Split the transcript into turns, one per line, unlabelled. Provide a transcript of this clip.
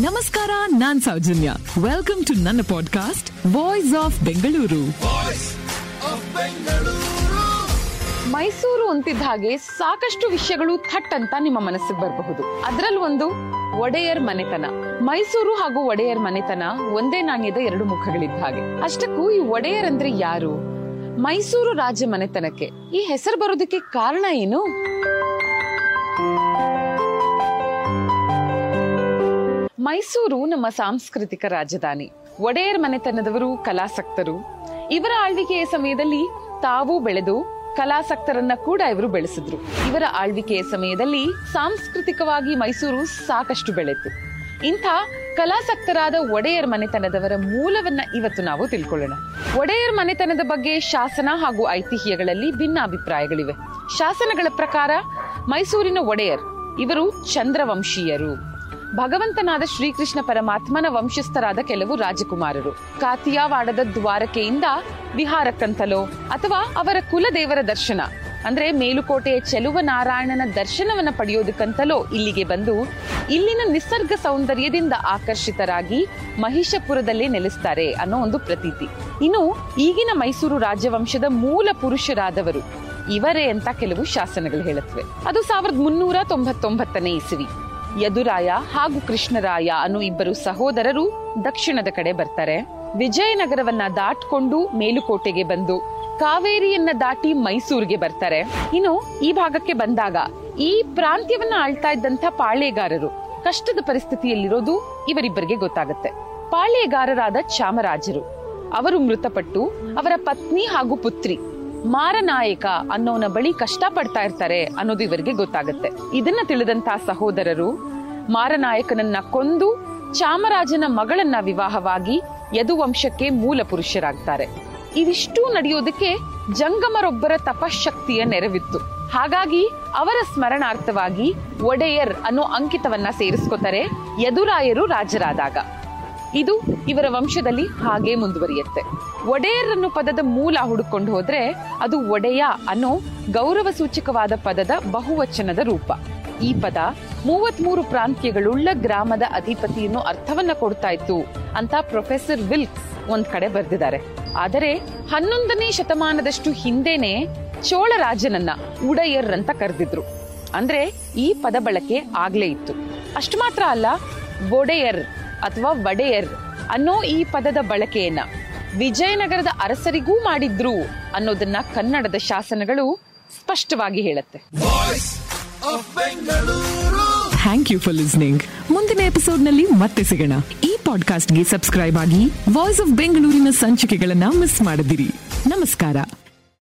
ನಮಸ್ಕಾರ ನಾನ್ Soujanya. Welcome to ನನ್ನ podcast voice of Bengaluru
Mysuru ಅಂತಿದ್ದ ಹಾಗೆ ಸಾಕಷ್ಟು ವಿಷಯಗಳು ಥಟ್ ಅಂತ ನಿಮ್ಮ ಮನಸ್ಸಿಗೆ ಬರಬಹುದು. ಅದರಲ್ಲಿ ಒಂದು ಒಡೆಯರ್ ಮನೆತನ. ಮೈಸೂರು ಹಾಗೂ ಒಡೆಯರ್ ಮನೆತನ ಒಂದೇ ನಾಣ್ಯದ ಎರಡು ಮುಖಗಳಿದ್ದ ಹಾಗೆ. ಅಷ್ಟಕ್ಕೂ ಈ ಒಡೆಯರ್ ಅಂದ್ರೆ ಯಾರು? ಮೈಸೂರು ರಾಜ್ಯ ಮನೆತನಕ್ಕೆ ಈ ಹೆಸರು ಬರೋದಕ್ಕೆ ಕಾರಣ ಏನು? ಮೈಸೂರು ನಮ್ಮ ಸಾಂಸ್ಕೃತಿಕ ರಾಜಧಾನಿ. ಒಡೆಯರ್ ಮನೆತನದವರು ಕಲಾಸಕ್ತರು. ಇವರ ಆಳ್ವಿಕೆಯ ಸಮಯದಲ್ಲಿ ತಾವು ಬೆಳೆದು ಕಲಾಸಕ್ತರನ್ನ ಕೂಡ ಇವರು ಬೆಳೆಸಿದ್ರು. ಇವರ ಆಳ್ವಿಕೆಯ ಸಮಯದಲ್ಲಿ ಸಾಂಸ್ಕೃತಿಕವಾಗಿ ಮೈಸೂರು ಸಾಕಷ್ಟು ಬೆಳೆತು ಇಂಥ ಕಲಾಸಕ್ತರಾದ ಒಡೆಯರ್ ಮನೆತನದವರ ಮೂಲವನ್ನ ಇವತ್ತು ನಾವು ತಿಳ್ಕೊಳ್ಳೋಣ. ಒಡೆಯರ್ ಮನೆತನದ ಬಗ್ಗೆ ಶಾಸನ ಹಾಗೂ ಐತಿಹ್ಯಗಳಲ್ಲಿ ಭಿನ್ನ ಅಭಿಪ್ರಾಯಗಳಿವೆ ಶಾಸನಗಳ ಪ್ರಕಾರ ಮೈಸೂರಿನ ಒಡೆಯರ್ ಇವರು ಚಂದ್ರವಂಶೀಯರು. ಭಗವಂತನಾದ ಶ್ರೀಕೃಷ್ಣ ಪರಮಾತ್ಮನ ವಂಶಸ್ಥರಾದ ಕೆಲವು ರಾಜಕುಮಾರರು. ಕಾತಿಯಾವಾಡದ ದ್ವಾರಕೆಯಿಂದ ವಿಹಾರಕ್ಕಂತಲೋ ಅಥವಾ ಅವರ ಕುಲದೇವರ ದರ್ಶನ, ಅಂದ್ರೆ ಮೇಲುಕೋಟೆಯ ಚೆಲುವ ನಾರಾಯಣನ ದರ್ಶನವನ್ನ ಪಡೆಯೋದಕ್ಕಂತಲೋ ಇಲ್ಲಿಗೆ ಬಂದು ಇಲ್ಲಿನ ನಿಸರ್ಗ ಸೌಂದರ್ಯದಿಂದ ಆಕರ್ಷಿತರಾಗಿ ಮಹಿಷಪುರದಲ್ಲೇ ನೆಲೆಸ್ತಾರೆ ಅನ್ನೋ ಒಂದು ಪ್ರತೀತಿ. ಇನ್ನು ಈಗಿನ ಮೈಸೂರು ರಾಜವಂಶದ ಮೂಲ ಪುರುಷರಾದವರು, ಇವರೇ ಅಂತ ಕೆಲವು ಶಾಸನಗಳು ಹೇಳುತ್ತವೆ. ಅದು ಸಾವಿರದ ಮುನ್ನೂರ ತೊಂಬತ್ತೊಂಬತ್ತನೇ ಇಸವಿ. ಯದುರಾಯ ಹಾಗೂ ಕೃಷ್ಣರಾಯ ಅನ್ನೋ ಇಬ್ಬರು ಸಹೋದರರು ದಕ್ಷಿಣದ ಕಡೆ ಬರ್ತಾರೆ. ವಿಜಯನಗರವನ್ನ ದಾಟ್ಕೊಂಡು ಮೇಲುಕೋಟೆಗೆ ಬಂದು ಕಾವೇರಿಯನ್ನ ದಾಟಿ ಮೈಸೂರಿಗೆ ಬರ್ತಾರೆ. ಇನ್ನು ಈ ಭಾಗಕ್ಕೆ ಬಂದಾಗ ಈ ಪ್ರಾಂತ್ಯವನ್ನ ಆಳ್ತಾ ಇದ್ದಂತ ಪಾಳೇಗಾರರು ಕಷ್ಟದ ಪರಿಸ್ಥಿತಿಯಲ್ಲಿರೋದು ಇವರಿಬ್ಬರಿಗೆ ಗೊತ್ತಾಗುತ್ತೆ. ಪಾಳೇಗಾರರಾದ ಚಾಮರಾಜರು. ಅವರು ಮೃತಪಟ್ಟು ಅವರ ಪತ್ನಿ ಹಾಗೂ ಪುತ್ರಿ ಮಾರನಾಯಕ ಅನ್ನೋನ ಬಳಿ ಕಷ್ಟ ಪಡ್ತಾ ಇರ್ತಾರೆ ಅನ್ನೋದು ಇವರಿಗೆ ಗೊತ್ತಾಗುತ್ತೆ. ಇದನ್ನ ತಿಳಿದಂತಹ ಸಹೋದರರು, ಮಾರನಾಯಕನನ್ನ ಕೊಂದು ಚಾಮರಾಜನ ಮಗಳನ್ನ ವಿವಾಹವಾಗಿ ಯದುವಂಶಕ್ಕೆ ಮೂಲ ಪುರುಷರಾಗ್ತಾರೆ. ಇವಿಷ್ಟೂ ನಡೆಯೋದಕ್ಕೆ ಜಂಗಮರೊಬ್ಬರ ತಪಶಕ್ತಿಯ ನೆರವಿತ್ತು. ಹಾಗಾಗಿ ಅವರ ಸ್ಮರಣಾರ್ಥವಾಗಿ ಒಡೆಯರ್ ಅನ್ನೋ ಅಂಕಿತವನ್ನ ಸೇರಿಸ್ಕೋತಾರೆ ಯದುರಾಯರು ರಾಜರಾದಾಗ. ಇದು ಇವರ ವಂಶದಲ್ಲಿ ಹಾಗೆ ಮುಂದುವರಿಯುತ್ತೆ. ಒಡೆಯರ್ ಪದದ ಮೂಲ ಹುಡುಕೊಂಡು ಹೋದ್ರೆ ಅದು ಒಡೆಯ ಅನ್ನೋ ಗೌರವ ಸೂಚಕವಾದ ಪದದ ಬಹುವಚನದ ರೂಪ. ಈ ಪದ ಮೂವತ್ಮೂರು ಪ್ರಾಂತ್ಯಗಳುಳ್ಳ ಗ್ರಾಮದ ಅಧಿಪತಿಯನ್ನು ಅರ್ಥವನ್ನ ಕೊಡ್ತಾ ಇತ್ತು ಅಂತ ಪ್ರೊಫೆಸರ್ ವಿಲ್ಕ್ಸ್ ಒಂದ್ ಕಡೆ ಬರೆದಿದ್ದಾರೆ. ಆದರೆ ಹನ್ನೊಂದನೇ ಶತಮಾನದಷ್ಟು ಹಿಂದೆನೆ ಚೋಳ ರಾಜನನ್ನ ಉಡಯರ್ ಅಂತ ಕರೆದಿದ್ರು. ಅಂದ್ರೆ ಈ ಪದ ಬಳಕೆ ಆಗ್ಲೇ ಇತ್ತು. ಅಷ್ಟು ಮಾತ್ರ ಅಲ್ಲ, ಒಡೆಯರ್ ಅಥವಾ ಒಡೆಯರ್ ಅನ್ನೋ ಈ ಪದದ ಬಳಕೆಯನ್ನ ವಿಜಯನಗರದ ಅರಸರಿಗೂ ಮಾಡಿದ್ರು ಅನ್ನೋದನ್ನ ಕನ್ನಡದ ಶಾಸನಗಳು ಸ್ಪಷ್ಟವಾಗಿ ಹೇಳುತ್ತೆ.
ಥ್ಯಾಂಕ್ ಯು ಫಾರ್ ಲಿಸ್ನಿಂಗ್ ಮುಂದಿನ ಎಪಿಸೋಡ್ನಲ್ಲಿ ಮತ್ತೆ ಸಿಗೋಣ. ಈ ಪಾಡ್ಕಾಸ್ಟ್ಗೆ ಸಬ್ಸ್ಕ್ರೈಬ್ ಆಗಿ ವಾಯ್ಸ್ ಆಫ್ ಬೆಂಗಳೂರಿನ ಸಂಚಿಕೆಗಳನ್ನು ಮಿಸ್ ಮಾಡದಿರಿ. ನಮಸ್ಕಾರ.